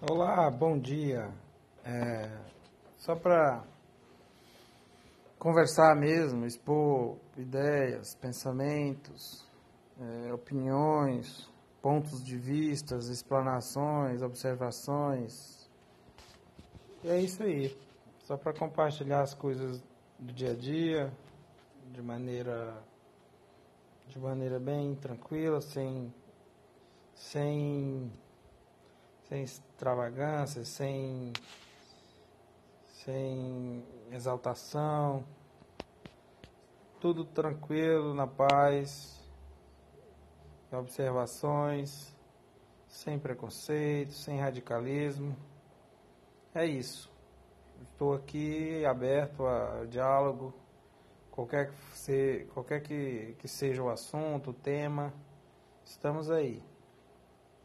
Olá, bom dia. É, só para conversar mesmo, expor ideias, pensamentos, é, opiniões, pontos de vistas, explanações, observações. E é isso aí. Só para compartilhar as coisas do dia a dia de maneira de maneira bem tranquila, sem sem sem extravagância, sem, sem exaltação, tudo tranquilo, na paz, observações, sem preconceito, sem radicalismo. É isso. Estou aqui aberto a diálogo, qualquer que, se, qualquer que, que seja o assunto, o tema, estamos aí.